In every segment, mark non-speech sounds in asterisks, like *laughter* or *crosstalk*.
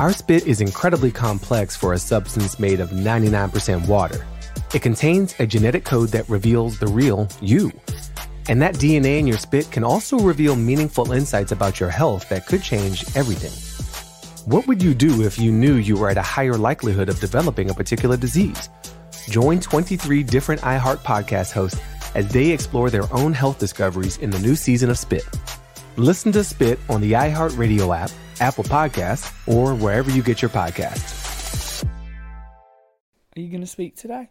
Our spit is incredibly complex for a substance made of 99% water. It contains a genetic code that reveals the real you. And that DNA in your spit can also reveal meaningful insights about your health that could change everything. What would you do if you knew you were at a higher likelihood of developing a particular disease? Join 23 different iHeart podcast hosts as they explore their own health discoveries in the new season of Spit. Listen to Spit on the iHeartRadio app, Apple Podcasts, or wherever you get your podcasts. Are you going to speak today?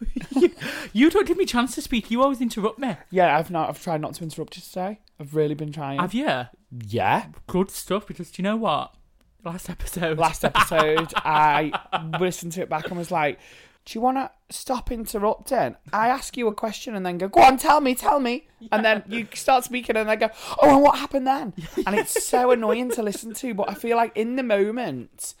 *laughs* You don't give me a chance to speak. You always interrupt me. Yeah, I've not. I've tried not to interrupt you today. I've really been trying. Have you? Yeah. Good stuff. Because do you know what? Last episode. Last episode, *laughs* I listened to it back and was like, "Do you want to stop interrupting? I ask you a question and then go, go on, tell me, tell me, and then you start speaking and then go, oh, and what happened then? And it's so annoying to listen to, but I feel like in the moment."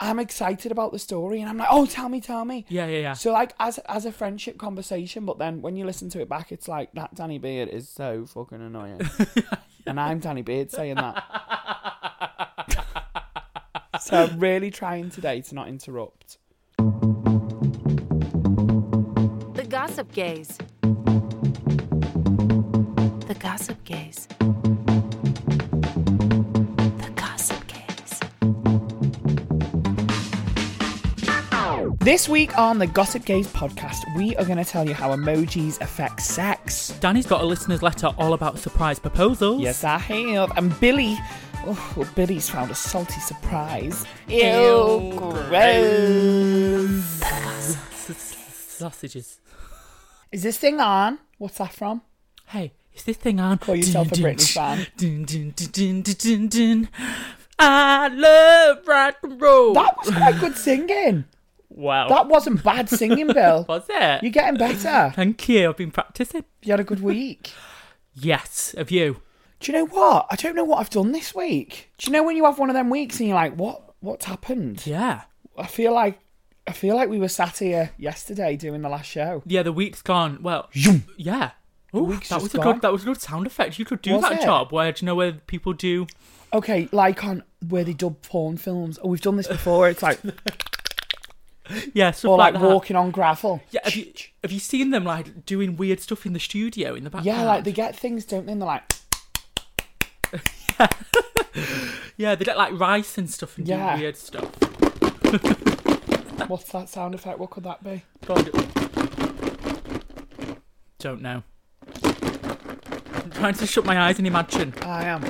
I'm excited about the story, and I'm like, "Oh, tell me, tell me." Yeah, yeah, yeah. So, like, as as a friendship conversation, but then when you listen to it back, it's like that Danny Beard is so fucking annoying, *laughs* and I'm Danny Beard saying that. *laughs* so I'm really trying today to not interrupt. The gossip Gayz. The Gossip Gayz. The Gossip Gayz. This week on the Gossip Gayz podcast, we are going to tell you how emojis affect sex. Danny's got a listener's letter all about surprise proposals. Yes, I have. And Billy, oh, well, Billy's found a salty surprise. Ew, gross. Sausages. Is this thing on? What's that from? Hey, is this thing on? Call yourself a Dun, dun, Britney fan. Dun, dun. I love rock and roll. That was quite good singing. wow. That wasn't bad singing, Bill. *laughs* was it? You're getting better. Thank you. I've been practicing. You had a good week. Yes, of you. Do you know what? I don't know what I've done this week. Do you know when you have one of them weeks and you're like, what? What's happened? Yeah. I feel like I feel like we were sat here yesterday doing the last show. Yeah, the week's gone. Well, Zoom. yeah. Ooh, week's that was a gone. good. That was a good sound effect. You could do Was that it? job where do you know where people do? Okay, like on where they dub porn films. Oh, we've done this before. It's like *laughs* Yeah, stuff or like, like that. walking on gravel. Yeah, have you have you seen them like doing weird stuff in the studio in the background? Yeah, like they get things, don't they? And they're like, *laughs* yeah, they get like rice and stuff and Yeah. do weird stuff. *laughs* *laughs* what's that sound effect? What could that be? Go do- Don't know. I'm trying to shut my eyes and imagine. I am.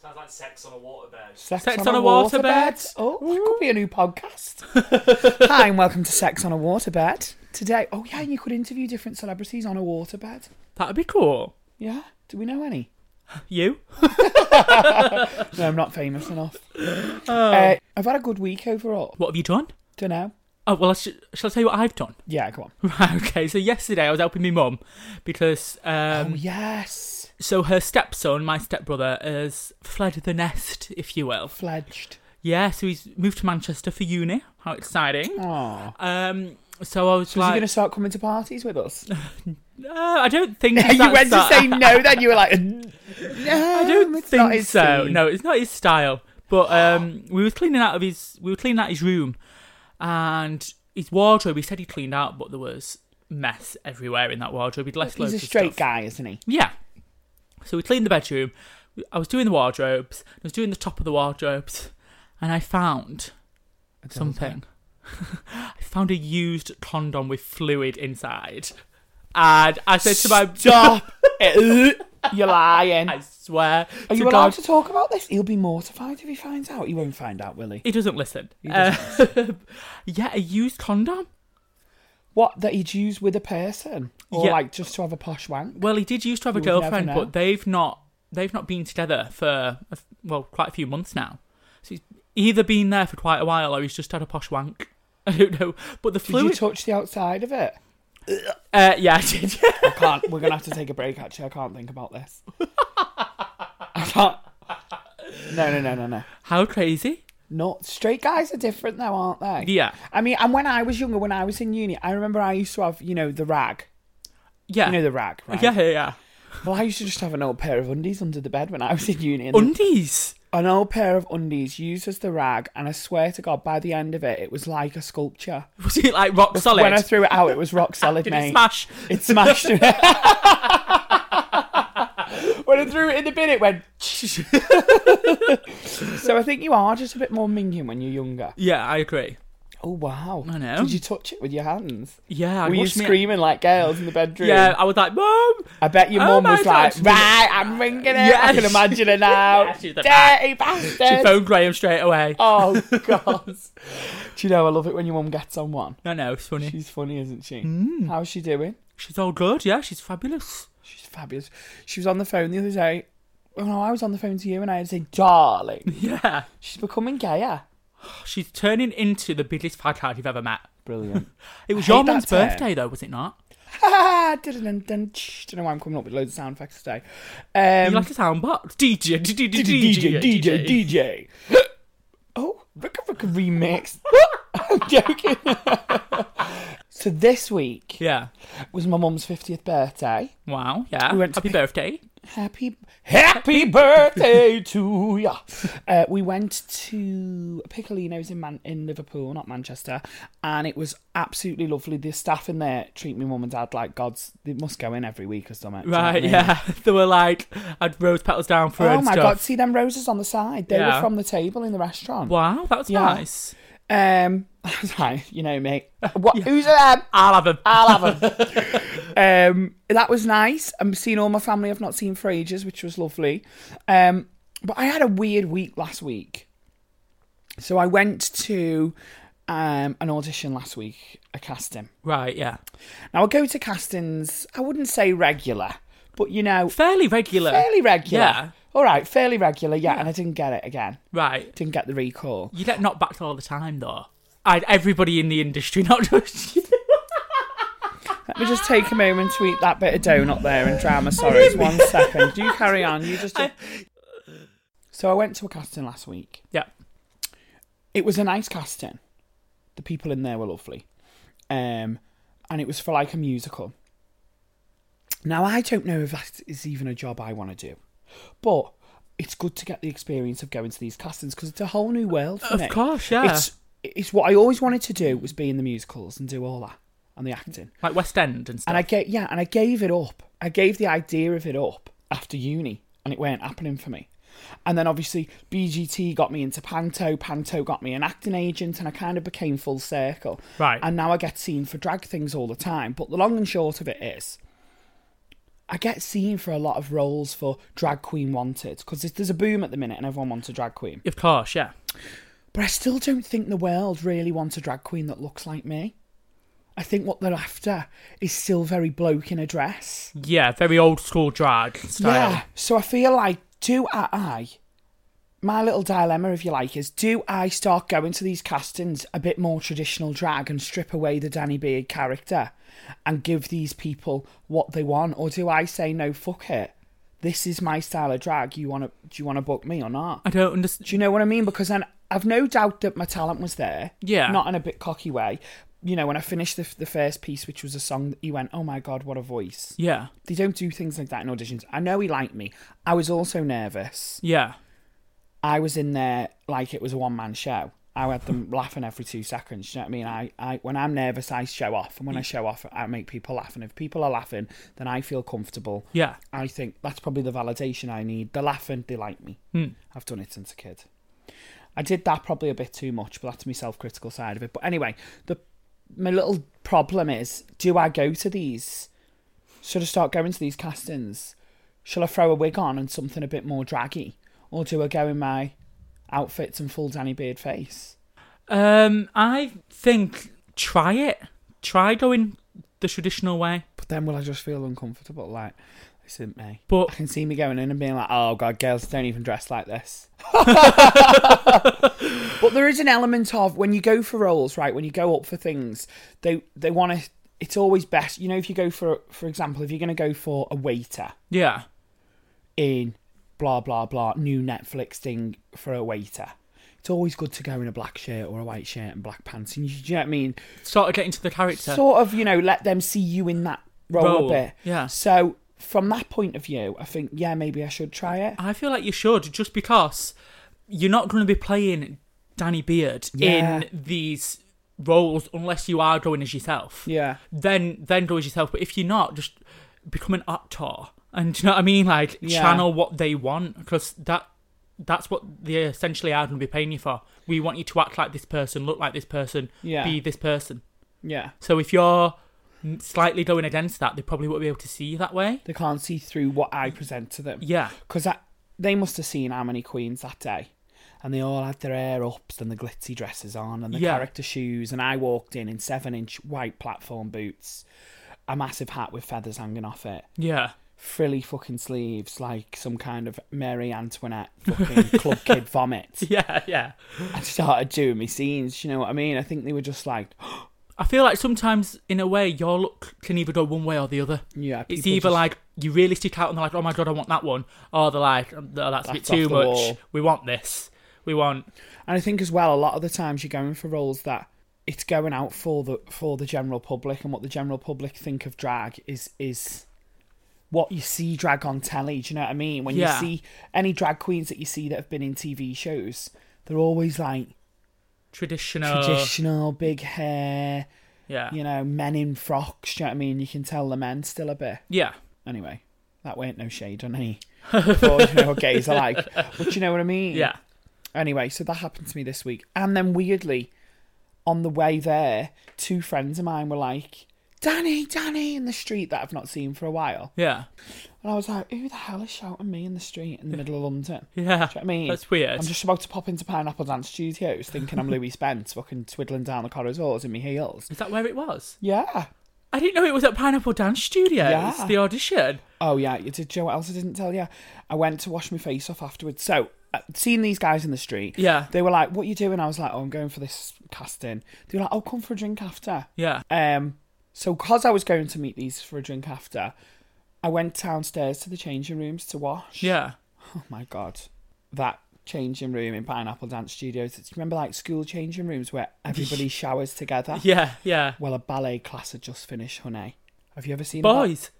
Sounds like sex on a waterbed. Sex, Sex on a waterbed. Oh, it could be a new podcast. *laughs* Hi, and welcome to Sex on a Waterbed. Today, oh yeah, you could interview different celebrities on a waterbed. That'd be cool. Yeah, do we know any? You? *laughs* No, I'm not famous enough. Oh. Uh, I've had a good week overall. What have you done? Don't know. Oh well, I sh- shall I tell you what I've done? Yeah, go on. *laughs* Right. Okay. So yesterday I was helping my mum because um, oh yes, so her stepson, my stepbrother, has fled the nest, if you will. fledged. Yeah, so he's moved to Manchester for uni. How exciting! Um, so I was So is he going to start coming to parties with us? *laughs* "No, I don't think *laughs* you went to say no, then you were like, *laughs* no, I don't think so. scene. No, it's not his style. But um, we were cleaning out of his we were cleaning out his room, and his wardrobe. He said he cleaned out, but there was mess everywhere in that wardrobe. He'd left He's loads a of straight stuff. guy, isn't he? Yeah. So we cleaned the bedroom. I was doing the wardrobes. I was doing the top of the wardrobes, and I found something. *laughs* I found a used condom with fluid inside, and I said to my *laughs* Stop. *laughs* You're lying. I swear. Are to you allowed to talk about this? He'll be mortified if he finds out. He won't find out, will he? He doesn't listen. He Uh, *laughs* yeah, a used condom. What, that he'd use with a person? Or Yeah. like just to have a posh wank? Well, he did used to have a You would girlfriend, but they've not. They've not been together for a f- well, quite a few months now. So he's either been there for quite a while, or he's just had a posh wank. I don't know. But the fluid. Did you touch the outside of it? Uh, yeah, I did. *laughs* I can't. We're gonna have to take a break. Actually, I can't think about this. I can't. No, no, no, no, no. How crazy? Not straight guys are different though, aren't they? Yeah, I mean, and when I was younger, when I was in uni, I remember I used to have, you know, the rag. yeah, You know the rag, right? yeah, yeah, yeah. Well, I used to just have an old pair of undies under the bed when I was in uni. And Undies. An old pair of undies used as the rag, and I swear to God, by the end of it, it was like a sculpture. Was it like rock solid? When I threw it out, it was rock *laughs* solid, Did mate. it smash? It smashed. *laughs* *laughs* when I threw it in the bin, it went. so I think you are just a bit more minging when you're younger. Yeah, I agree. Oh wow! I know. Did you touch it with your hands? Yeah, I Were you me- screaming like girls in the bedroom? Yeah, I was like, Mum. I bet your Oh mum my was like, right, I'm ringing it. I can imagine it *laughs* now. Yeah, she's the Dirty She bastard. phoned Graham straight away. Oh *laughs* god. Do you know I love it when your mum gets on one? I know, it's funny. She's funny, isn't she? Mm. How's she doing? She's all good, yeah, she's fabulous. She's fabulous. She was on the phone the other day. Oh no, I was on the phone to you and I had to say, darling. *laughs* Yeah. She's becoming gayer. She's turning into the biggest fag you've ever met. Brilliant. *laughs* It was I your mum's birthday, though, was it not? *laughs* Ha Don't know why I'm coming up with loads of sound effects today. Um, you like a sound box? DJ, DJ, DJ, DJ, DJ. *gasps* Oh, Ricka Ricka remix. *laughs* I'm joking. so this week Yeah. was my mum's 50th birthday. Wow, yeah. We went to Happy pick- birthday. Happy Happy birthday *laughs* to ya. Uh, we went to Piccolino's in Man- in Liverpool, not Manchester, and it was absolutely lovely. The staff in there treat me mum and dad like gods. They must go in every week or something. do you know I Right, yeah. *laughs* They were like, I'd rose petals down for her Oh and my stuff. god! See them roses on the side? They were from the table in the restaurant. Wow, that's Yeah. nice. Um, I was like, you know me. What? Who's them? I'll have them. I'll have them. *laughs* um, that was nice. I'm seeing all my family I've not seen for ages, which was lovely. Um, but I had a weird week last week. So I went to um, an audition last week, a casting. Right, yeah. Now I go to castings. I wouldn't say regular, but you know, Fairly regular. fairly regular. Yeah. All right, fairly regular. Yeah, and I didn't get it again. Right. Didn't get the recall. You get knocked back all the time, though. I, everybody in the industry, not *laughs* just you. Let me just take a moment to eat that bit of donut there and drown my sorrows. One second. You carry on. You just. *laughs* So I went to a casting last week. Yeah. It was a nice casting. The people in there were lovely. Um, and it was for like a musical. Now I don't know if that is even a job I want to do, but it's good to get the experience of going to these castings because it's a whole new world for Of course, yeah. It's it's what I always wanted to do was be in the musicals and do all that and the acting. Like West End and stuff. And I gave yeah, and I gave it up. I gave the idea of it up after uni, and it weren't happening for me. And then obviously BGT got me into Panto, Panto got me an acting agent, and I kind of became full circle. Right. And now I get seen for drag things all the time. But the long and short of it is, I get seen for a lot of roles for drag queen wanted because there's a boom at the minute, and everyone wants a drag queen. Of course, yeah. But I still don't think the world really wants a drag queen that looks like me. I think what they're after is still very bloke in a dress. Yeah, very old school drag style. Yeah. So I feel like, do I, my little dilemma, if you like, is do I start going to these castings a bit more traditional drag and strip away the Danny Beard character and give these people what they want? Or do I say, no, fuck it. This is my style of drag. You want to, do you want to book me or not? I don't understand. Do you know what I mean? Because then I've no doubt that my talent was there. Yeah. Not in a bit cocky way. You know, when I finished the, the first piece, which was a song, that he went, "Oh my god, what a voice!" Yeah. They don't do things like that in auditions. I know he liked me. I was also nervous. Yeah. I was in there like it was a one man show. I had them *laughs* laughing every two seconds. You know what I mean? I, I when I'm nervous, I show off, and when I show off, I make people laugh. And if people are laughing, then I feel comfortable. Yeah. I think that's probably the validation I need. They're laughing, they like me. Hmm. I've done it since a kid. I did that probably a bit too much, but that's my self critical side of it. But anyway, the my little problem is do I go to these? Should I start going to these castings? Shall I throw a wig on and something a bit more draggy? Or do I go in my outfits and full Danny Beard face? Um, I think try it. Try going the traditional way. But then will I just feel uncomfortable? Like, this isn't me. But I can see me going in and being like, oh god, girls don't even dress like this. *laughs* but there is an element of when you go for roles, right? When you go up for things, they they want to. It's always best, you know. If you go for, for example, if you're going to go for a waiter yeah, in blah blah blah new Netflix thing for a waiter, it's always good to go in a black shirt or a white shirt and black pants. And you, do you know what I mean? sort of get into the character. Sort of, you know, let them see you in that role, Role, a bit. yeah. So from that point of view, I think yeah, maybe I should try it. I feel like you should just because you're not going to be playing Danny Beard Yeah. in these roles unless you are going as yourself. Yeah. Then then go as yourself. But if you're not, just become an actor. And do you know what I mean? Like Yeah. channel what they want because that that's what they essentially are going to be paying you for. We want you to act like this person, look like this person, Yeah. be this person. Yeah. So if you're slightly going against that, they probably won't be able to see you that way. They can't see through what I present to them. Yeah. Because they must have seen how many queens that day. And they all had their hair ups and the glitzy dresses on and the Yeah. character shoes. And I walked in in seven inch white platform boots, a massive hat with feathers hanging off it, Yeah. Frilly fucking sleeves like some kind of Mary Antoinette fucking club kid *laughs* vomit. Yeah, yeah. I started doing my scenes, you know what I mean? I think they were just like, *gasps* I feel like sometimes, in a way, your look can either go one way or the other. yeah. It's either just- like you really stick out and they're like, "Oh my god, I want that one," or they're like, "Oh, "That's, a bit too much. wall." We want this. We want." And I think as well, a lot of the times you're going for roles that it's going out for the for the general public, and what the general public think of drag is is what you see drag on telly. Do you know what I mean? When Yeah. you see any drag queens that you see that have been in TV shows, they're always like Traditional. traditional, big hair, Yeah. you know, men in frocks. Do you know what I mean? You can tell the men still a bit. Yeah. Anyway, that weren't no shade on any. *laughs* Before, you know gays are like, but you know what I mean? Yeah. Anyway, so that happened to me this week. And then weirdly, on the way there, two friends of mine were like, Danny, Danny, in the street that I've not seen for a while. Yeah. And I was like, who the hell is shouting me in the street in the middle of London? Yeah. Do you know what I mean? That's weird. I'm just about to pop into Pineapple Dance Studios thinking I'm Louis *laughs* Spence, fucking twiddling down the corridors in my heels. Is that where it was? Yeah. I didn't know it was at Pineapple Dance Studios. Yeah. The audition. Oh, yeah. You did, Joe, what else I didn't tell you? I went to wash my face off afterwards. So, uh, seeing these guys in the street, Yeah. they were like, what you doing? I was like, oh, I'm going for this casting. They were like, oh, come for a drink after. Yeah. Um, so because I was going to meet these for a drink after, I went downstairs to the changing rooms to wash. Yeah. Oh my god, that changing room in Pineapple Dance Studios. It's remember like school changing rooms where *laughs* everybody showers together. Yeah. Yeah. Well, a ballet class had just finished, honey. Have you ever seen a ba- Boys.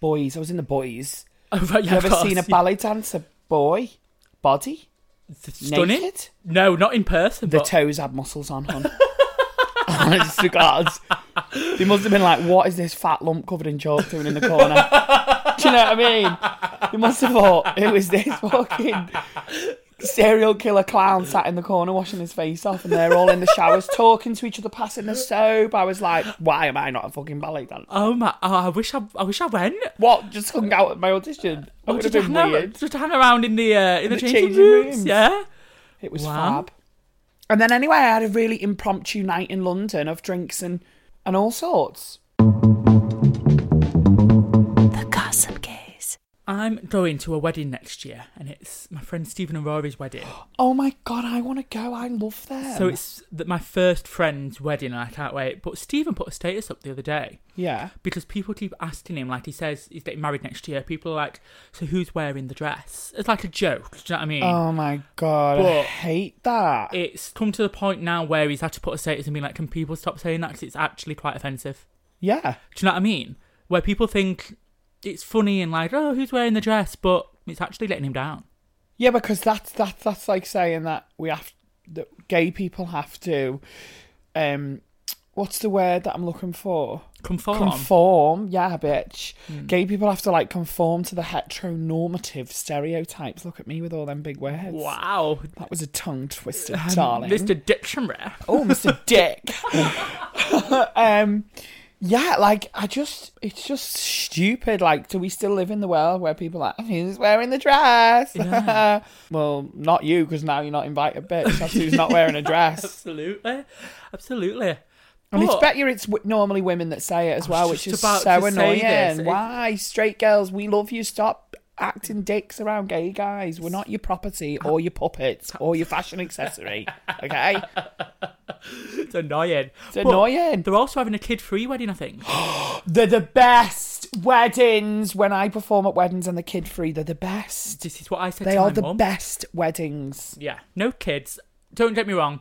boys? I was in the boys. *laughs* Oh, right, yeah, you of ever course. seen a ballet dancer boy body Stunning. naked? No, not in person. The but toes had muscles on. Honest *laughs* to oh God. They must have been like, what is this fat lump covered in chalk doing in the corner? Do you know what I mean? They must have thought it was this *laughs* fucking serial killer clown sat in the corner washing his face off and they're all in the showers talking to each other, passing the soap. I was like, why am I not a fucking ballet dancer? oh my! Oh, I wish I. I wish I went. What? Just hung out at my audition? That Oh, would have been hang, weird. Around, just hang around in the uh, in the, the changing, changing rooms. rooms. Yeah. It was Wow. fab. And then anyway, I had a really impromptu night in London of drinks and, and all sorts. I'm going to a wedding next year, and it's my friend Stephen and Rory's wedding. *gasps* Oh my god, I want to go. I love them. So it's th- my first friend's wedding, and I can't wait. But Stephen put a status up the other day yeah. because people keep asking him, like he says he's getting married next year. People are like, "So who's wearing the dress?" It's like a joke. Do you know what I mean? Oh my god, I hate that. it's come to the point now where he's had to put a status and be like, "Can people stop saying that?" Because it's actually quite offensive. yeah. Do you know what I mean? Where people think it's funny and like, "Oh, who's wearing the dress?" but it's actually letting him down. Yeah, because that's that's that's like saying that we have that gay people have to um what's the word that I'm looking for? Conform. Conform, yeah, bitch. Hmm. Gay people have to like conform to the heteronormative stereotypes. Look at me with all them big words. Wow, That was a tongue twister, darling. Mr. Dictionary. Oh, Mr. *laughs* Dick. *laughs* *laughs* um, yeah, like I just, it's just stupid. Like, do we still live in the world where people are like, *laughs* who's wearing the dress? Yeah. *laughs* well, not you, because now you're not invited, bitch. That's who's not wearing a *laughs* dress. Absolutely, absolutely. And it's But- better it's w- normally women that say it as well, which is about so annoying. Why, straight girls, we love you. Stop acting dicks around gay guys. We're not your property or your puppets or your fashion accessory. Okay, *laughs* It's annoying. it's annoying. They're also having a kid-free wedding, I think. *gasps* They're the best weddings. When I perform at weddings and the kid free, they're the best. this is what I said They are the mum. best weddings. Yeah, no kids. Don't get me wrong.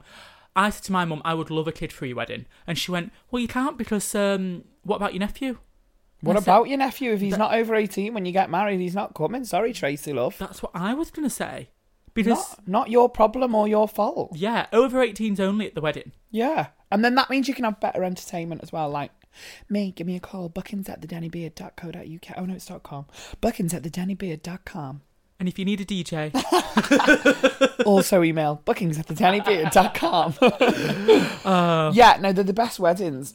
I said to my mum, I would love a kid-free wedding, and she went, "Well, you can't because um, what about your nephew?" What about your nephew? If he's not over 18 when you get married, he's not coming. Sorry, Tracy, love. That's what I was gonna say, because Not, not your problem or your fault. yeah, over 18s only at the wedding. Yeah. And then that means you can have better entertainment as well. Like, me, give me a call. Bookings at thedannybeard.co.uk. Oh, no, it's dot .com. Bookings at thedannybeard.com. And if you need a DJ, *laughs* also email bookings at thedannybeard.com. uh, *laughs* yeah, no, they're the best weddings.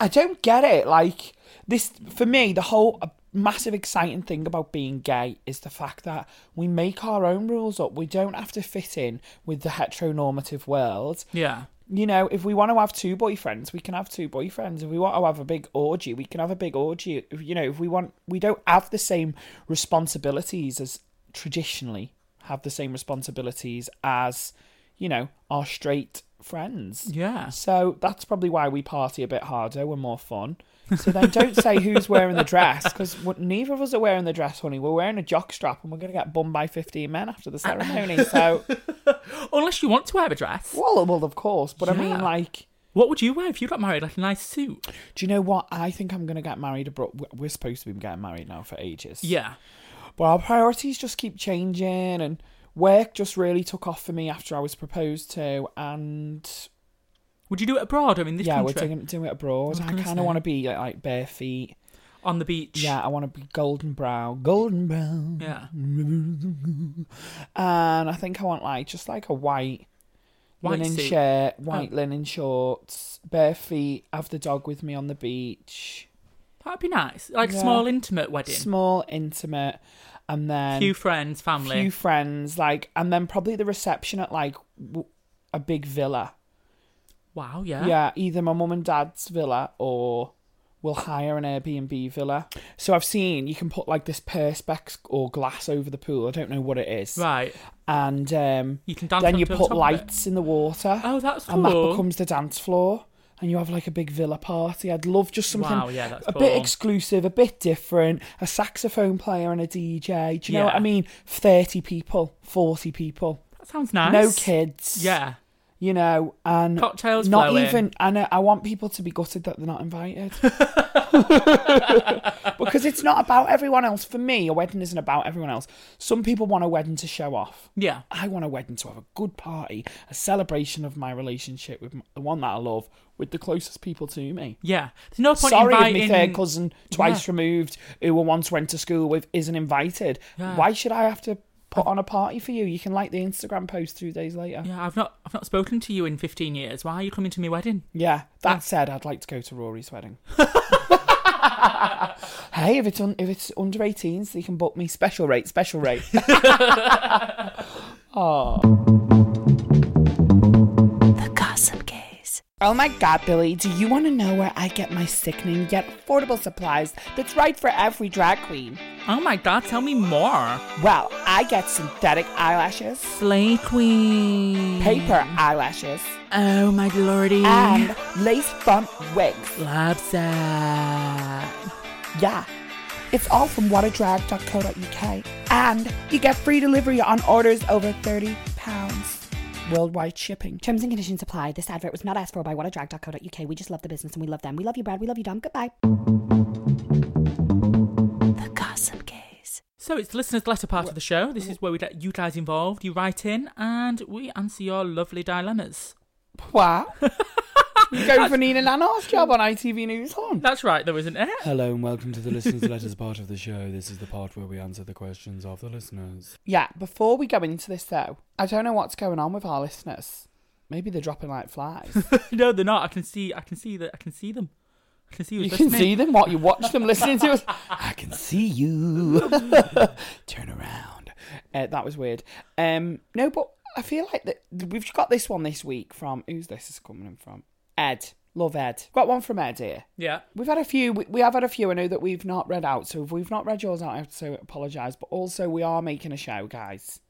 I don't get it. Like, this, for me, the whole uh, massive exciting thing about being gay is the fact that we make our own rules up. We don't have to fit in with the heteronormative world. yeah, You know, if we want to have two boyfriends, we can have two boyfriends. If we want to have a big orgy, we can have a big orgy. You know, if we want, we don't have the same responsibilities as traditionally have the same responsibilities as, you know, our straight friends. yeah. So that's probably why we party a bit harder. We're more fun. So then don't say who's wearing the dress because neither of us are wearing the dress, honey. We're wearing a jock strap and we're going to get bummed by 15 men after the ceremony. So, *laughs* Unless you want to wear a dress. well, well, of course. But I mean, like, What would you wear if you got married? Like a nice suit? do you know what? I think I'm going to get married abroad. We're supposed to be getting married now for ages. Yeah. But our priorities just keep changing and work just really took off for me after I was proposed to. And Would you do it abroad I mean, this yeah, country? we're doing, doing it abroad. Oh, I kind of want to be like, like bare feet. On the beach. Yeah, I want to be golden brown, golden brown. Yeah. And I think I want like just like a white, White linen suit. shirt, oh. white Oh. linen shorts, bare feet. Have the dog with me on the beach. That'd be nice. Like Yeah. small, intimate wedding. Small, intimate, and then Few friends, family. few friends, like, and then probably the reception at like w- a big villa. Wow, yeah. Yeah, either my mum and dad's villa or we'll hire an Airbnb villa. So I've seen you can put like this perspex or glass over the pool. I don't know what it is. Right. And um, You can dance then you put top of it. lights in the water. Oh, that's cool. And that becomes the dance floor. And you have like a big villa party. I'd love just something Wow, yeah, that's a cool. bit exclusive, a bit different. A saxophone player and a DJ. Do you know what I mean? 30 people, 40 people. That sounds nice. No kids. Yeah. You know, and Cocktails not flowing. even. And I, I want people to be gutted that they're not invited *laughs* because it's not about everyone else. For me, a wedding isn't about everyone else. Some people want a wedding to show off. Yeah. I want a wedding to have a good party, a celebration of my relationship with the one that I love, with the closest people to me. Yeah. There's no point Sorry if inviting... my third cousin, twice Yeah. removed, who I once went to school with, isn't invited. Yeah. Why should I have to put on a party for you? You can like the Instagram post two days later. Yeah, I've not I've not spoken to you in 15 years. Why are you coming to my wedding? Yeah, that said, I'd like to go to Rory's wedding. *laughs* hey, if it's un- if it's under 18s, you can book me special rate, special rate. *laughs* *laughs* oh. Oh my god, Billy, do you want to know where I get my sickening yet affordable supplies that's right for every drag queen? Oh my god, tell me more. Well, I get synthetic eyelashes, Slay Queen. paper eyelashes, Oh my lordy. and lace front wigs. Love that. Yeah. It's all from whatadrag.co.uk. And you get free delivery on orders over £30. Worldwide shipping. Terms and conditions apply. This advert was not asked for by whatadrag.co.uk. We just love the business and we love them. We love you, Brad. We love you, Dom. Goodbye. The Gossip Gayz. So it's the listener's letter part of the show. This is where we get you guys involved. You write in and we answer your lovely dilemmas. What? *laughs* *laughs* you going for Nina Nannar's job on ITV News Hon? That's right, though, isn't it? Hello and welcome to the listeners' *laughs* letters part of the show. This is the part where we answer the questions of the listeners. Yeah, before we go into this though, I don't know what's going on with our listeners. Maybe they're dropping like flies. *laughs* no, they're not. I can see. I can see that. I can see them. I can see who's you can see them, what? You watch them listening to us? I can see you. Turn around. Uh, that was weird. Um, no, but I feel like that we've got this one this week from, who's this is coming in from? Ed. Love Ed. Got one from Ed here. Yeah. We've had a few. We, we have had a few. I know that we've not read out. So if we've not read yours out, I have to apologise. But also, we are making a show, guys.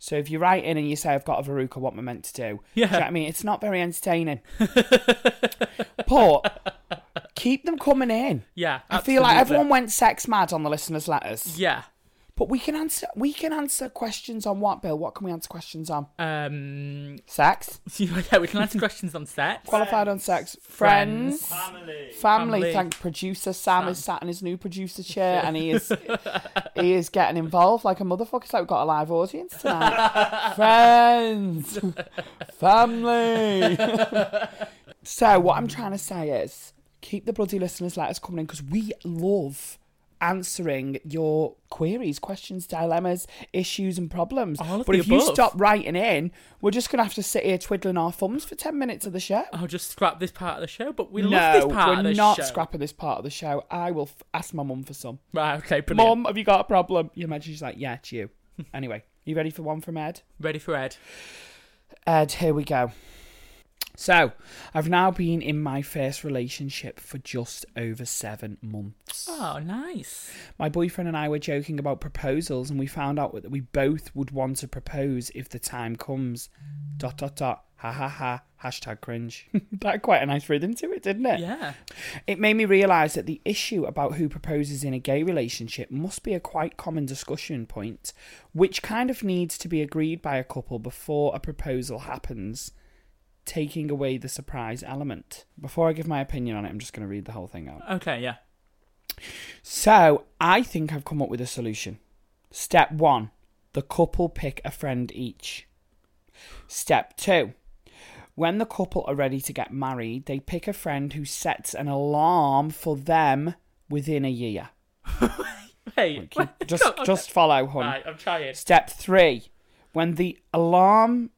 So if you write in and you say I've got a Veruca, what am I meant to do? Yeah. Do you know what I mean? It's not very entertaining. *laughs* but keep them coming in. Yeah. I feel like everyone went sex mad on the listeners' letters. Yeah. But we can answer. We can answer questions on what, Bill? What can we answer questions on? Um. Sex. *laughs* Yeah, we can answer questions on sex. *laughs* Qualified on sex. Friends. Friends. Family. Family. Family. Thank producer Sam, is sat in his new producer chair and he is *laughs* he is getting involved like a motherfucker. It's like we've got a live audience tonight. Friends, family. so what I'm trying to say is keep the bloody listeners' letters coming in because we love answering your queries, questions, dilemmas, issues, and problems. But if you stop writing in, we're just gonna have to sit here twiddling our thumbs for ten minutes of the show. I'll just scrap this part of the show, but we no, love this part of the show. we're not scrapping this part of the show. I will f- ask my mum for some. Right, okay, brilliant. Mum, have you got a problem? You imagine she's like, yeah, it's you. *laughs* anyway, you ready for one from Ed? Ready for Ed? Ed, here we go. So, I've now been in my first relationship for just over seven months. Oh, nice. My boyfriend and I were joking about proposals, and we found out that we both would want to propose if the time comes. Dot dot dot. Ha ha ha. Hashtag cringe. *laughs* that had quite a nice rhythm to it, didn't it? Yeah. It made me realise that the issue about who proposes in a gay relationship must be a quite common discussion point, which kind of needs to be agreed by a couple before a proposal happens, taking away the surprise element. Before I give my opinion on it, I'm just going to read the whole thing out. Okay, yeah. So, I think I've come up with a solution. Step one the couple pick a friend each. Step two when the couple are ready to get married, they pick a friend who sets an alarm for them within a year. *laughs* Hey, Just, *laughs* just follow, hun. Right, I'm trying. Step three when the alarm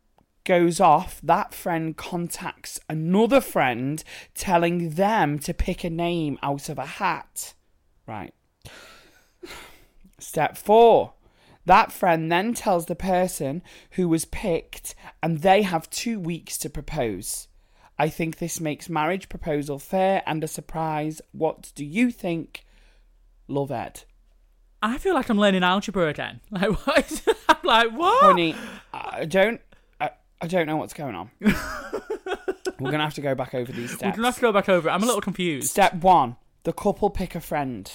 goes off, that friend contacts another friend telling them to pick a name out of a hat. Right. Step four. That friend then tells the person who was picked, and they have two weeks to propose. I think this makes marriage proposal fair and a surprise. What do you think? Love Ed. I feel like I'm learning algebra again. *laughs* Like what? *laughs* I'm like what? Honey, I don't. I, don't know what's going on. *laughs* We're gonna have to go back over these steps. We're steps. gonna have to go back over. it. I'm a little confused. Step one: the couple pick a friend.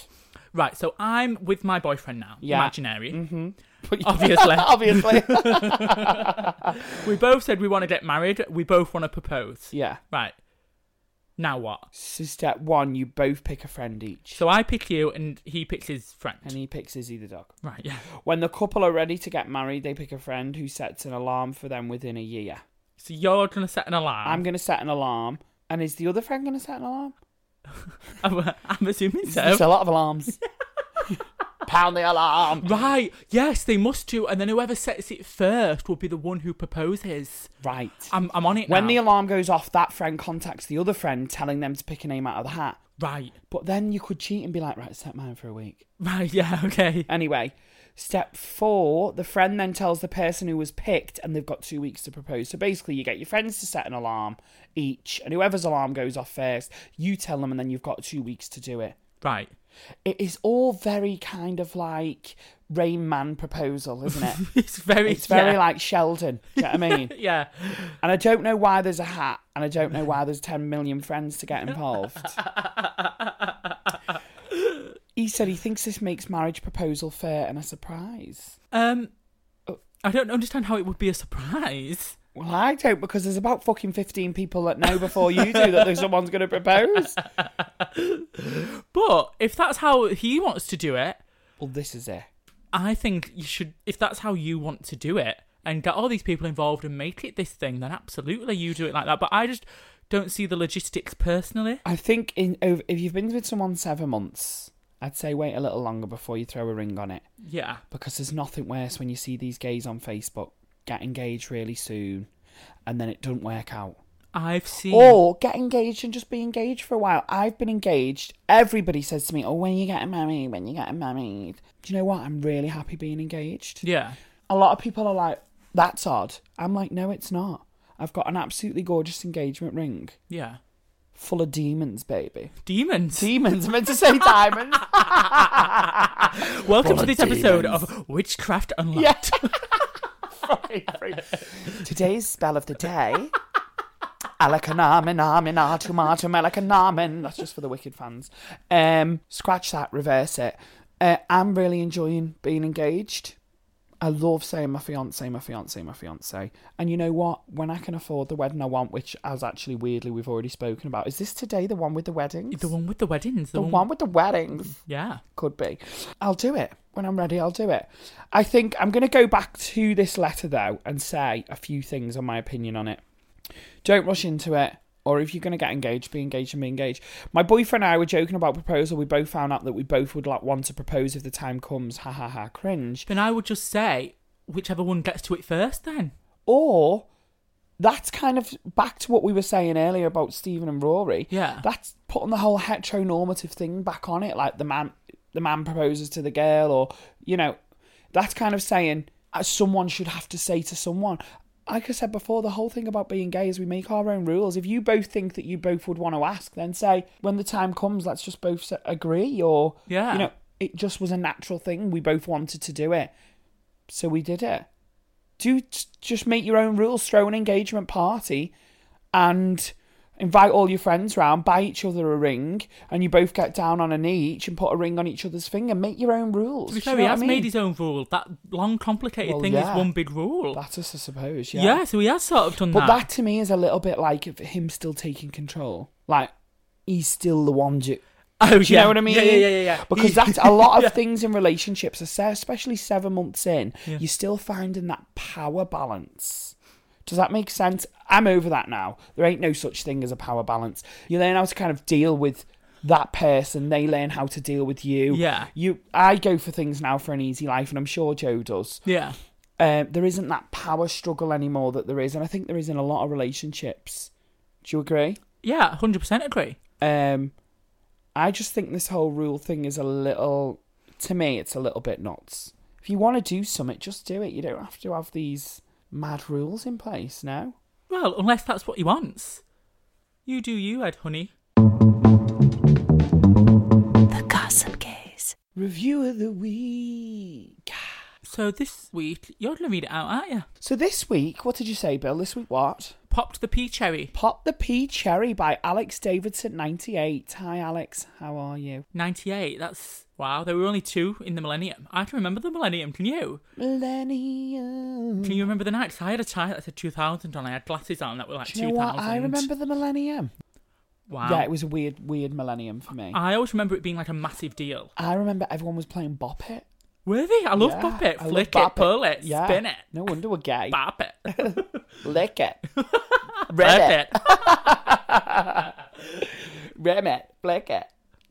Right, so I'm with my boyfriend now. Yeah. Imaginary. Mm-hmm. Obviously. *laughs* Obviously. *laughs* We both said we want to get married. We both want to propose. yeah. Right. Now what? So step one: you both pick a friend each, So I pick you, and he picks his friend. and he picks Izzy the dog. Right. Yeah. When the couple are ready to get married, they pick a friend who sets an alarm for them within a year. So you're gonna set an alarm. I'm gonna set an alarm, and is the other friend gonna set an alarm? I'm, *laughs* I'm assuming so. There's a lot of alarms. *laughs* pound the alarm. Right. Yes, they must do. And then whoever sets it first will be the one who proposes. Right. I'm, I'm on it when now. the alarm goes off, that friend contacts the other friend, telling them to pick a name out of the hat. Right. But then you could cheat and be like, right, set mine for a week. Right. *laughs* Yeah. Okay. Anyway, step four, the friend then tells the person who was picked, and they've got two weeks to propose. So basically, you get your friends to set an alarm each, and whoever's alarm goes off first, you tell them, and then you've got two weeks to do it. Right. It is all very kind of like Rain Man proposal, isn't it? *laughs* It's very. It's very yeah. like Sheldon. Do you know what I *laughs* mean? Yeah. And I don't know why there's a hat, and I don't know why there's 10 million friends to get involved. *laughs* he said he thinks this makes marriage proposal fair and a surprise. Um. Oh. I don't understand how it would be a surprise. Well, I don't because there's about fucking 15 people that know before you do that there's someone's going to propose. *laughs* But if that's how he wants to do it, Well, this is it. I think you should. If that's how you want to do it, and get all these people involved and make it this thing, then absolutely you do it like that. But I just don't see the logistics personally. I think in if you've been with someone seven months, I'd say wait a little longer before you throw a ring on it. Yeah. because there's nothing worse when you see these gays on Facebook get engaged really soon and then it doesn't work out. I've seen. Or get engaged and just be engaged for a while. I've been engaged. Everybody says to me, Oh, when you getting married? When you getting married? Do you know what? I'm really happy being engaged. Yeah. A lot of people are like, That's odd. I'm like, No, it's not. I've got an absolutely gorgeous engagement ring Yeah. full of demons, baby. Demons. Demons, I meant to say diamonds. *laughs* Welcome to of this episode demons. of Witchcraft Unlocked. *laughs* Today's spell of the day. Alakanamin. That's just for the wicked fans. Um, scratch that, reverse it. Uh, I'm really enjoying being engaged. I love saying my fiance, my fiance, my fiance. And you know what? When I can afford the wedding I want, which as actually weirdly we've already spoken about, is this today the one with the weddings? The one with the weddings. The, The one with the weddings Yeah. could be. I'll do it. When I'm ready, I'll do it. I think I'm going to go back to this letter, though, and say a few things on my opinion on it. Don't rush into it. Or if you're going to get engaged, be engaged and be engaged. My boyfriend and I were joking about proposal. We both found out that we both would like want to propose if the time comes. Ha ha ha, cringe. Then I would just say whichever one gets to it first. Then. Or that's kind of back to what we were saying earlier about Stephen and Rory. Yeah. That's putting the whole heteronormative thing back on it, like the man the man proposes to the girl or you know, that's kind of saying uh, someone should have to say to someone. Like I said before, the whole thing about being gay is we make our own rules. If you both think that you both would want to ask, then say when the time comes, let's just both agree. Or Yeah. you know, it just was a natural thing. We both wanted to do it, so we did it do just make your own rules, throw an engagement party, and invite all your friends round, buy each other a ring, and you both get down on a knee each and put a ring on each other's finger. Make your own rules. To be fair, you know he has I made his own rule. That long, complicated Well, thing yeah. is one big rule. That's us, I suppose. Yeah. yeah. so he has sort of done But that. But that to me is a little bit like him still taking control. Like he's still the one. Ju- Oh, Do you yeah. know what I mean? Yeah, yeah, yeah, yeah. Because that's a *laughs* lot of Yeah. things in relationships, especially seven months in, you're still finding that power balance. Does that make sense? I'm over that now. There ain't no such thing as a power balance. You learn how to kind of deal with that person. They learn how to deal with you. Yeah. You, I go for things now for an easy life, and I'm sure Joe does. Yeah. Um, there isn't that power struggle anymore that there is, and I think there is in a lot of relationships. Do you agree? Yeah, 100% agree. Um, I just think this whole rule thing is a little, to me, it's a little bit nuts. If you want to do something, just do it. You don't have to have these mad rules in place now. Well, unless that's what he wants. You do you, Ed, honey. The Gossip Gayz. Review of the week. So this week, you're going to read it out, aren't you? So this week, what did you say, Bill? This week, what? Popped the pea cherry. Pop the Pea Cherry by Alex Davidson, 98. Hi, Alex. How are you? 98, that's... Wow, there were only two in the millennium. I can remember the millennium, can you? Millennium. Can you remember the night? 'Cause I had a tie that said 2000 on. I had glasses on that were like Do you know 2000. what? I remember the millennium. Wow. Yeah, it was a weird, weird millennium for me. I always remember it being like a massive deal. I remember everyone was playing Bop It. Were they? I love Yeah, Bop It. I Flick it, pull it, Yeah. spin it, No wonder we're gay. bop it. *laughs* Lick it. *laughs* Rip Rip it. *laughs* Rim it. Flick it.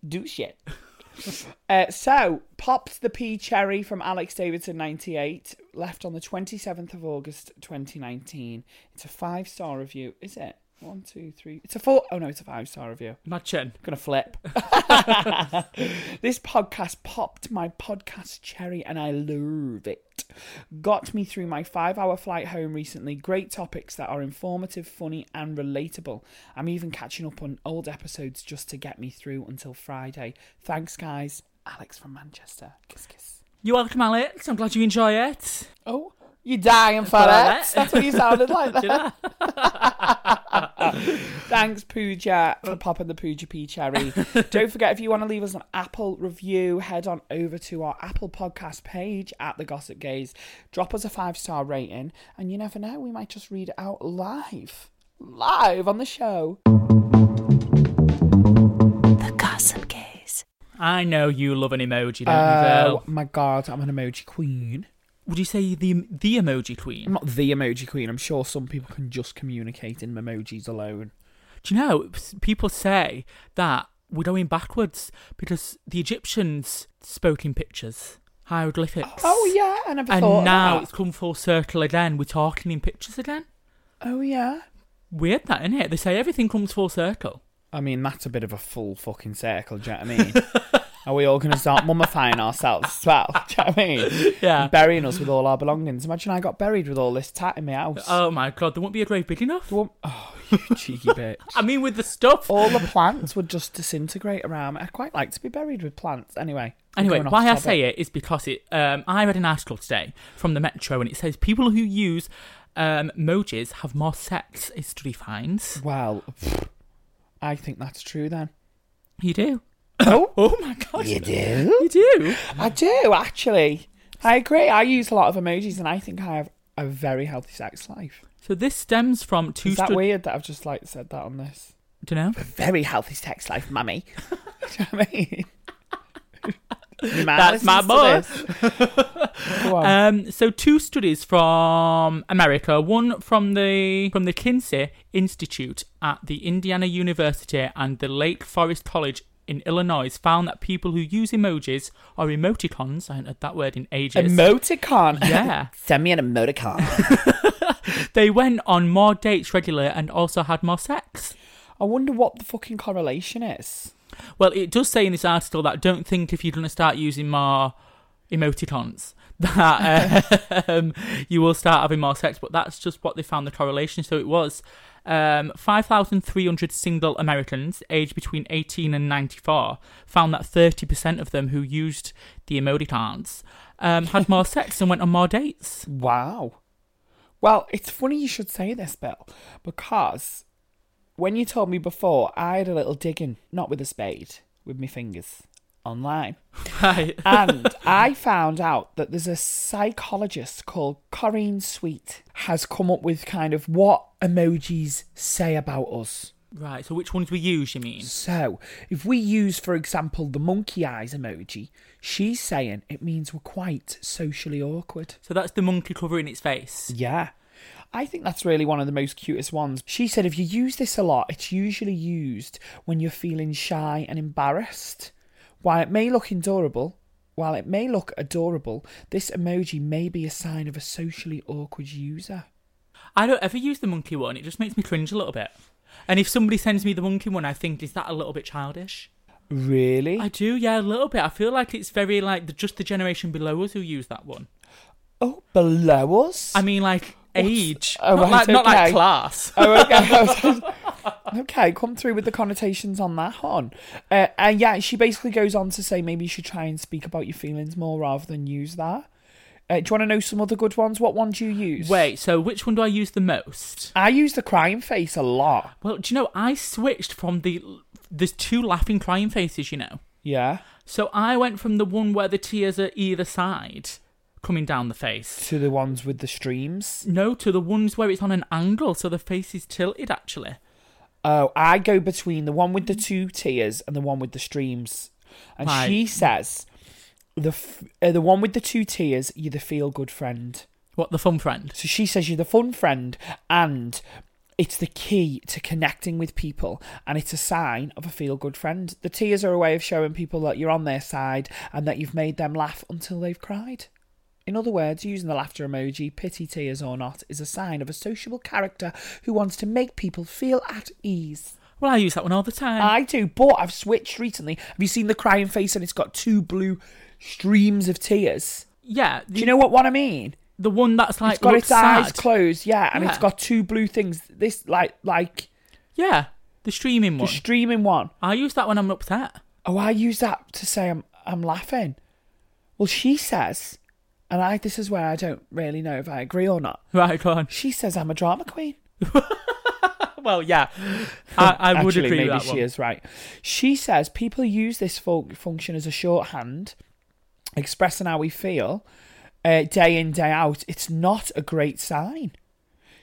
Do shit. Uh, so, popped the pea cherry from Alex Davidson 98, left on the 27th of August 2019. It's a five star review. Is it? One, two, three. It's a four oh no, it's a five star review. Imagine. Gonna flip. *laughs* this podcast popped my podcast cherry and I love it. Got me through my five hour flight home recently. Great topics that are informative, funny, and relatable. I'm even catching up on old episodes just to get me through until Friday. Thanks, guys. Alex from Manchester. Kiss, kiss. You're welcome, Alex. I'm glad you enjoy it. Oh, you dying for For that? it. That's what you sounded like *laughs* Do you there. know? *laughs* Thanks, Pooja, for popping the Pooja P cherry. Don't forget, if you want to leave us an Apple review, head on over to our Apple podcast page at The Gossip Gayz. Drop us a five star rating, and you never know, we might just read it out live. Live on the show. The Gossip Gayz. I know you love an emoji, don't you, Oh Vel? my god, I'm an emoji queen. Would you say the the emoji queen? I'm not the emoji queen. I'm sure some people can just communicate in emojis alone. Do you know, people say that we're going backwards because the Egyptians spoke in pictures, hieroglyphics. Oh yeah, I never And thought of now it's come full circle again. We're talking in pictures again. Oh yeah. Weird that, isn't it? They say everything comes full circle. I mean, that's a bit of a full fucking circle, do you know what I mean? *laughs* Are we all going to start mummifying ourselves as well? *laughs* Do you know what I mean? Yeah. And burying us with all our belongings. Imagine I got buried with all this tat in my house. Oh my god, there won't be a grave big enough. Well, oh, you *laughs* cheeky bitch. I mean, with the stuff. All the plants would just disintegrate around me. I'd quite like to be buried with plants. Anyway. I'm Anyway, going off why I topic. say it is because it. Um, I read an article today from the Metro, and it says people who use um, emojis have more sex. Study finds. Well, I think that's true then. You do. Oh, *laughs* Oh my god. you do? You do. I do, actually. I agree. I use a lot of emojis and I think I have a very healthy sex life. So this stems from two. Is that stu- weird that I've just like said that on this? Do you know? A very healthy sex life, mummy. Do *laughs* *laughs* you know what I mean? That's my listens to this. Go on. Um, so two studies from America, one from the from the Kinsey Institute at the Indiana University and the Lake Forest College in Illinois, found that people who use emojis or emoticons, I haven't heard that word in ages. emoticon. Yeah. *laughs* Send me an emoticon. *laughs* they went on more dates regularly and also had more sex. I wonder what the fucking correlation is. Well, it does say in this article that don't think if you're going to start using more emoticons *laughs* that um, you will start having more sex, but that's just what they found the correlation. So it was um, 5,300 single Americans aged between 18 and 94 found that 30% of them who used the emoticons um, had more *laughs* sex and went on more dates. Wow. Well, it's funny you should say this, Bill, because when you told me before, I had a little digging, not with a spade, with my fingers, online. Right. *laughs* and I found out that there's a psychologist called Corinne Sweet has come up with kind of what emojis say about us. right, so which ones we use, you mean? So, if we use, for example, the monkey eyes emoji, she's saying it means we're quite socially awkward. So that's the monkey covering its face. Yeah. I think that's really one of the most cutest ones. She said if you use this a lot, it's usually used when you're feeling shy and embarrassed. While it may look adorable, while it may look adorable, this emoji may be a sign of a socially awkward user. I don't ever use the monkey one. It just makes me cringe a little bit. And if somebody sends me the monkey one, I think, is that a little bit childish? Really? I do, yeah, a little bit. I feel like it's very like the, just the generation below us who use that one. oh, below us? I mean, like age, Oh, not, right, like, not like class. *laughs* Oh, okay. *laughs* okay, come through with the connotations on that one. Uh, and yeah, she basically goes on to say maybe you should try and speak about your feelings more rather than use that. Uh, do you want to know some other good ones? What one do you use? Wait, so which one do I use the most? I use the crying face a lot. Well, do you know I switched from the there's two laughing crying faces, you know. Yeah. So I went from the one where the tears are either side coming down the face. To the ones with the streams. No, to the ones where it's on an angle, so the face is tilted actually. Oh, I go between the one with the two tears and the one with the streams. And Right. she says the f- uh, the one with the two tears, you're the feel good friend. What the fun friend? So she says you're the fun friend, and It's the key to connecting with people, and it's a sign of a feel good friend. The tears are a way of showing people that you're on their side and that you've made them laugh until they've cried. In other words, using the laughter emoji, pity tears or not, is a sign of a sociable character who wants to make people feel at ease. Well, I use that one all the time. I do, but I've switched recently. Have you seen the crying face and it's got two blue streams of tears? yeah. Do you know what, one I mean? the one that's like it's got its eyes closed, yeah, and it's got two blue things. This like like Yeah, the streaming one. the streaming one. I use that when I'm upset. Oh, I use that to say I'm I'm laughing. Well, she says, and I this is where I don't really know if I agree or not. Right, go on. She says I'm a drama queen. *laughs* Well, yeah, I, I would Actually, agree maybe with that she one. is right. She says people use this fun- function as a shorthand, expressing how we feel uh, day in day out. It's not a great sign.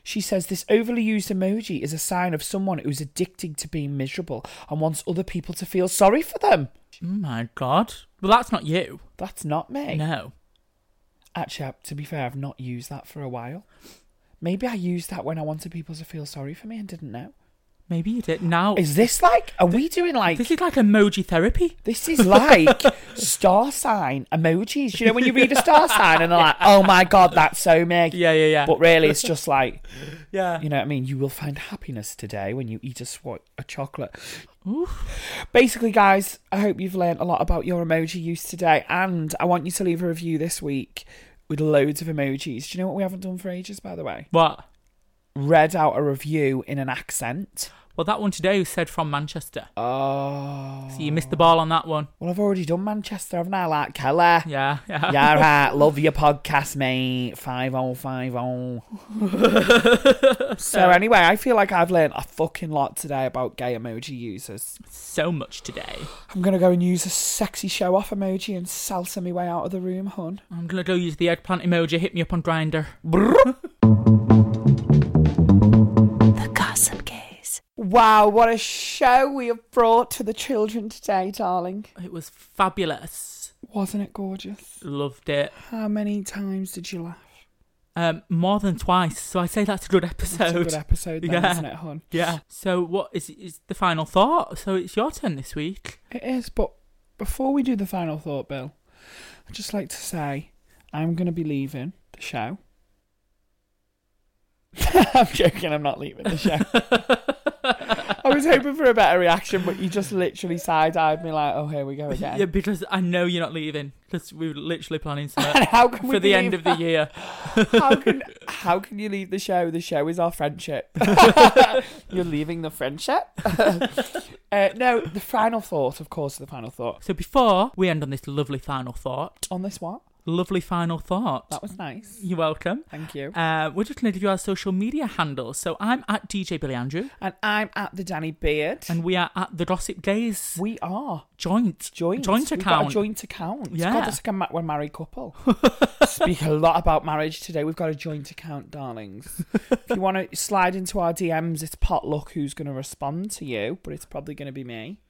She says this overly used emoji is a sign of someone who's addicted to being miserable and wants other people to feel sorry for them. Oh my god. Well, that's not you. That's not me. No. Actually, to be fair, I've not used that for a while. Maybe I used that when I wanted people to feel sorry for me and didn't know. Maybe you did. Now, Is this like, are we doing like, this is like emoji therapy. this is like *laughs* star sign emojis? You know, when you read a star sign and they're like, oh my God, that's so me. Yeah, yeah, yeah. But really, it's just like, *laughs* yeah. you know what I mean? You will find happiness today when you eat a, swa- a chocolate. Basically, guys, I hope you've learned a lot about your emoji use today. And I want you to leave a review this week with loads of emojis. Do you know what we haven't done for ages, by the way? What? Read out a review in an accent. Well, that one today was said from Manchester. Oh. So you missed the ball on that one. Well, I've already done Manchester, haven't I? Like Keller. Yeah, yeah. Yeah, *laughs* right. Love your podcast, mate. 5050. so, *laughs* anyway, I feel like I've learned a fucking lot today about gay emoji users. So much today. I'm going to go and use a sexy show off emoji and salsa me way out of the room, hun. I'm gonna go use the eggplant emoji. Hit me up on Grindr. Wow, what a show we have brought to the children today, darling. It was fabulous. Wasn't it gorgeous? Loved it. How many times did you laugh? Um, more than twice. So I say that's a good episode. It's a good episode, then, Yeah. isn't it, hun? Yeah. So what is is the final thought? So it's your turn this week. It is, but before we do the final thought, Bill, I'd just like to say I'm going to be leaving the show. *laughs* I'm joking, I'm not leaving the show. *laughs* *laughs* I was hoping for a better reaction, but you just literally side eyed me like, oh, here we go *laughs* again. Yeah, because I know you're not leaving. Because we were literally planning *laughs* And something how can we for the end of the year. how can how can you leave the show? The show is our friendship. You're leaving the friendship. uh, no, the final thought, of course, the final thought So before we end on this lovely final thought, on this one. Lovely final thought. That was nice. You're welcome. Thank you. Uh, we're just going to give you our social media handles. So I'm at DJ Billy Andrew, And I'm at the Danny Beard. and we are at the Gossip Gayz we are joint joint. joint We've account. Got a joint account. Yeah. God, that's like a ma- we're a married couple. *laughs* Speak a lot about marriage today. We've got a joint account, darlings. if you want to slide into our DMs, it's potluck who's going to respond to you, but it's probably going to be me.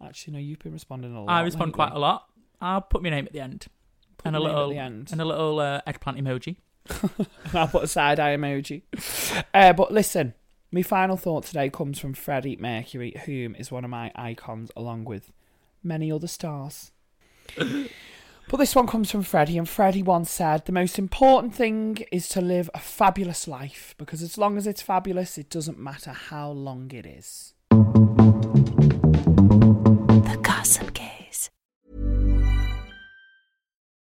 Actually, no, you've been responding a lot. I respond quite a lot. I'll put my name at the end. Put and a your name at little the end. and a little uh, eggplant emoji. *laughs* I'll put a side eye emoji. Uh, but listen, my final thought today comes from Freddie Mercury, whom is one of my icons, along with many other stars. *laughs* but this one comes from Freddie, and Freddie once said, The most important thing is to live a fabulous life, because as long as it's fabulous, it doesn't matter how long it is. The Gossip Gayz.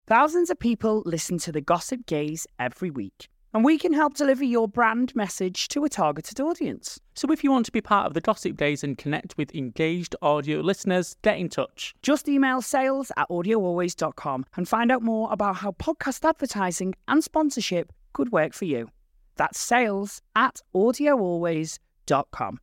Thousands of people listen to the Gossip Gayz every week, and we can help deliver your brand message to a targeted audience. So if you want to be part of the Gossip Gayz and connect with engaged audio listeners, get in touch. Just email sales at audioalways.com and find out more about how podcast advertising and sponsorship could work for you. That's sales at audioalways.com.